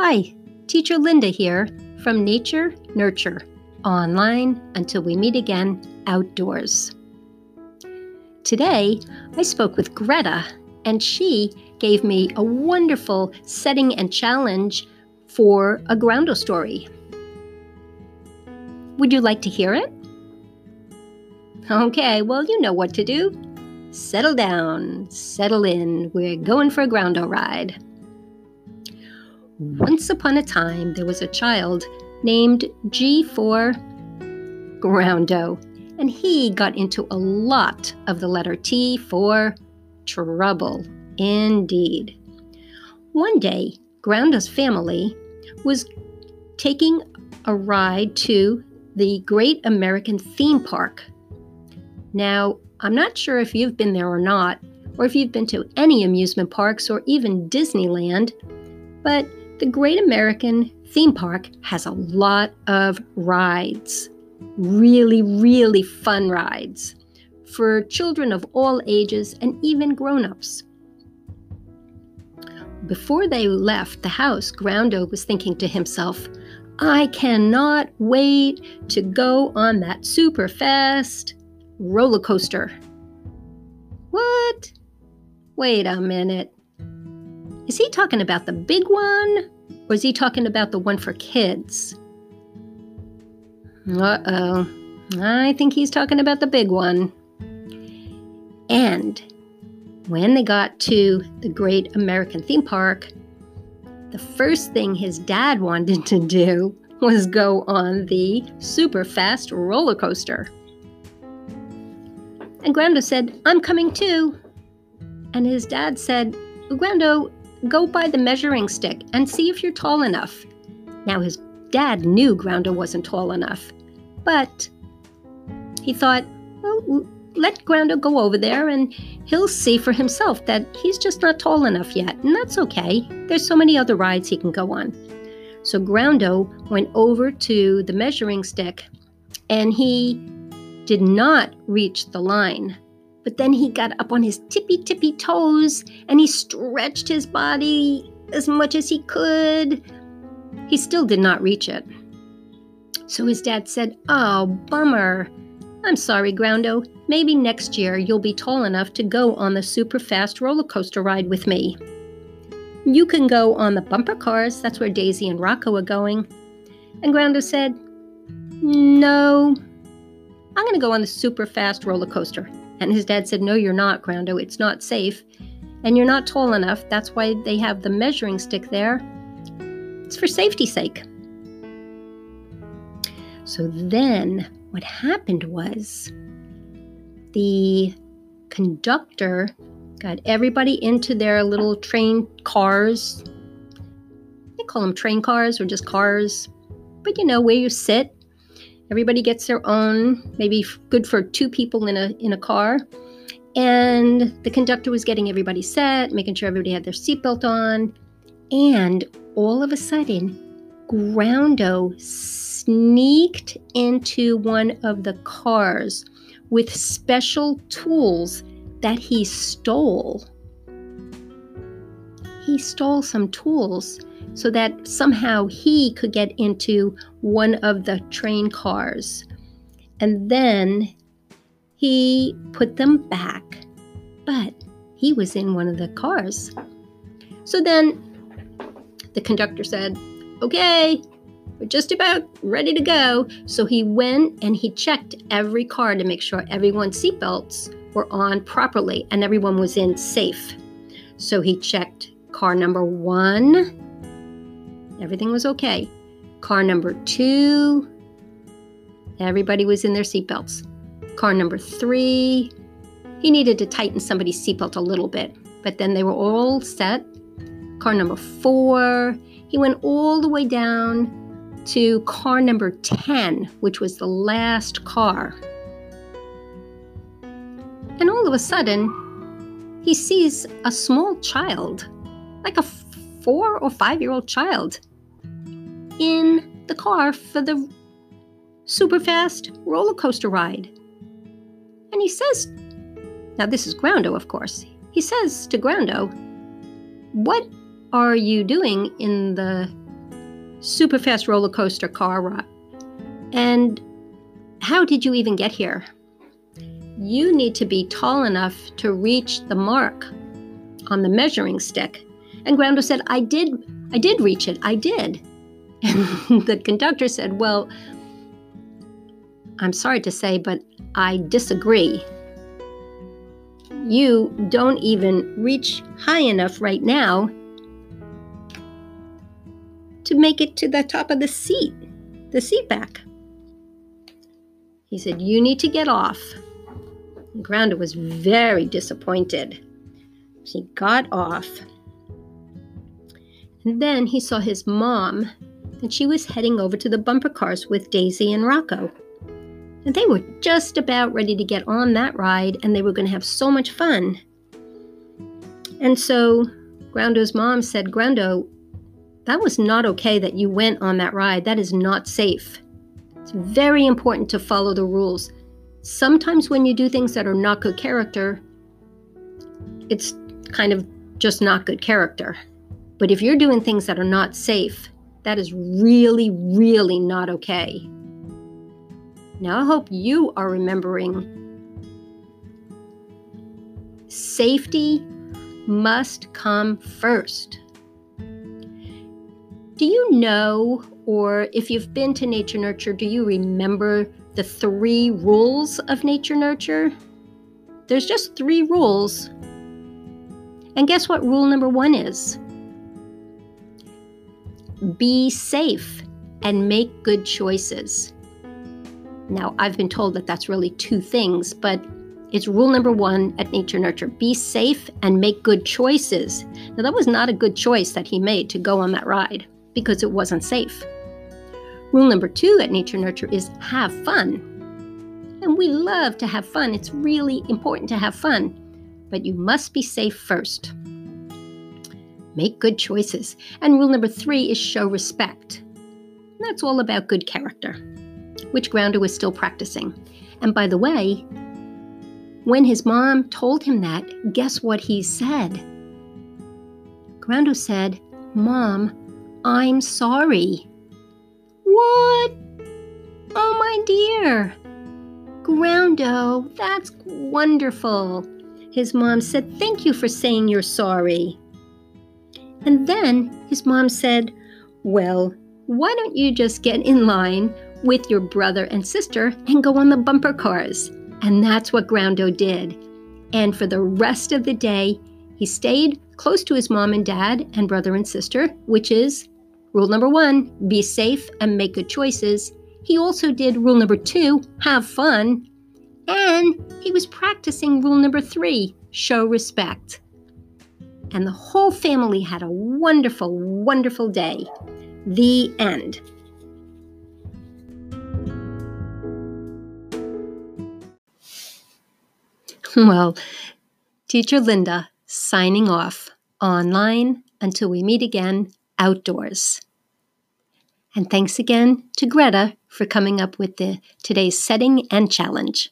Hi, Teacher Linda here from Nature Nurture, online until we meet again outdoors. Today, I spoke with Greta, and she gave me a wonderful setting and challenge for a Groundo story. Would you like to hear it? Okay, well, you know what to do. Settle down, settle in. We're going for a Groundo ride. Once upon a time, there was a child named G4 Groundo, and he got into a lot of the letter T for trouble. Indeed. One day, Groundo's family was taking a ride to the Great American Theme Park. Now, I'm not sure if you've been there or not, or if you've been to any amusement parks or even Disneyland, but the Great American Theme Park has a lot of rides. Really, really fun rides for children of all ages and even grown ups. Before they left the house, Groundo was thinking to himself, I cannot wait to go on that super fast roller coaster. What? Wait a minute. Is he talking about the big one? Or is he talking about the one for kids? Uh oh. I think he's talking about the big one. And when they got to the Great American Theme Park, the first thing his dad wanted to do was go on the super fast roller coaster. And Groundo said, I'm coming too. And his dad said, Groundo, go by the measuring stick and see if you're tall enough. Now, his dad knew Groundo wasn't tall enough, but he thought, well, let Groundo go over there and he'll see for himself that he's just not tall enough yet, and that's okay. There's so many other rides he can go on. So Groundo went over to the measuring stick and he did not reach the line but then he got up on his tippy tippy toes and he stretched his body as much as he could. He still did not reach it. So his dad said, Oh, bummer. I'm sorry, Groundo. Maybe next year you'll be tall enough to go on the super fast roller coaster ride with me. You can go on the bumper cars. That's where Daisy and Rocco are going. And Groundo said, No, I'm going to go on the super fast roller coaster. And his dad said, No, you're not, Groundo. It's not safe. And you're not tall enough. That's why they have the measuring stick there. It's for safety's sake. So then what happened was the conductor got everybody into their little train cars. They call them train cars or just cars, but you know, where you sit Everybody gets their own, maybe good for two people in a in a car. And the conductor was getting everybody set, making sure everybody had their seatbelt on. And all of a sudden, Groundo sneaked into one of the cars with special tools that he stole. He stole some tools so that somehow he could get into one of the train cars. And then he put them back, but he was in one of the cars. So then the conductor said, Okay, we're just about ready to go. So he went and he checked every car to make sure everyone's seatbelts were on properly and everyone was in safe. So he checked car number one, Everything was okay. Car number two, everybody was in their seatbelts. Car number three, he needed to tighten somebody's seatbelt a little bit, but then they were all set. Car number four, he went all the way down to car number 10, which was the last car. And all of a sudden, he sees a small child, like a four or five year old child, in the car for the super fast roller coaster ride. And he says, now this is Groundo, of course. He says to Groundo, What are you doing in the super fast roller coaster car ride. And how did you even get here? You need to be tall enough to reach the mark on the measuring stick. And Groundo said, I did, I did reach it. I did. And the conductor said, Well, I'm sorry to say, but I disagree. You don't even reach high enough right now to make it to the top of the seat, the seat back. He said, You need to get off. And Groundo was very disappointed. He got off. And then he saw his mom, and she was heading over to the bumper cars with Daisy and Rocco. And they were just about ready to get on that ride, and they were going to have so much fun. And so Groundo's mom said, Groundo, that was not okay that you went on that ride. That is not safe. It's very important to follow the rules. Sometimes when you do things that are not good character, it's kind of just not good character. But if you're doing things that are not safe, that is really, really not okay. Now, I hope you are remembering safety must come first. Do you know, or if you've been to Nature Nurture, do you remember the three rules of Nature Nurture? There's just three rules. And guess what rule number one is? Be safe and make good choices. Now, I've been told that that's really two things, but it's rule number one at Nature Nurture be safe and make good choices. Now, that was not a good choice that he made to go on that ride because it wasn't safe. Rule number two at Nature Nurture is have fun. And we love to have fun, it's really important to have fun, but you must be safe first. Make good choices. And rule number three is show respect. That's all about good character which Groundo was still practicing. And by the way, when his mom told him that, guess what he said? Groundo said, Mom, I'm sorry. What? Oh, my dear. Groundo, that's wonderful. His mom said, Thank you for saying you're sorry. And then his mom said, Well, why don't you just get in line with your brother and sister and go on the bumper cars. And that's what Groundo did. And for the rest of the day, he stayed close to his mom and dad and brother and sister, which is rule number one be safe and make good choices. He also did rule number two have fun. And he was practicing rule number three show respect. And the whole family had a wonderful, wonderful day. The end. Well, Teacher Linda signing off online until we meet again outdoors. And thanks again to Greta for coming up with the today's setting and challenge.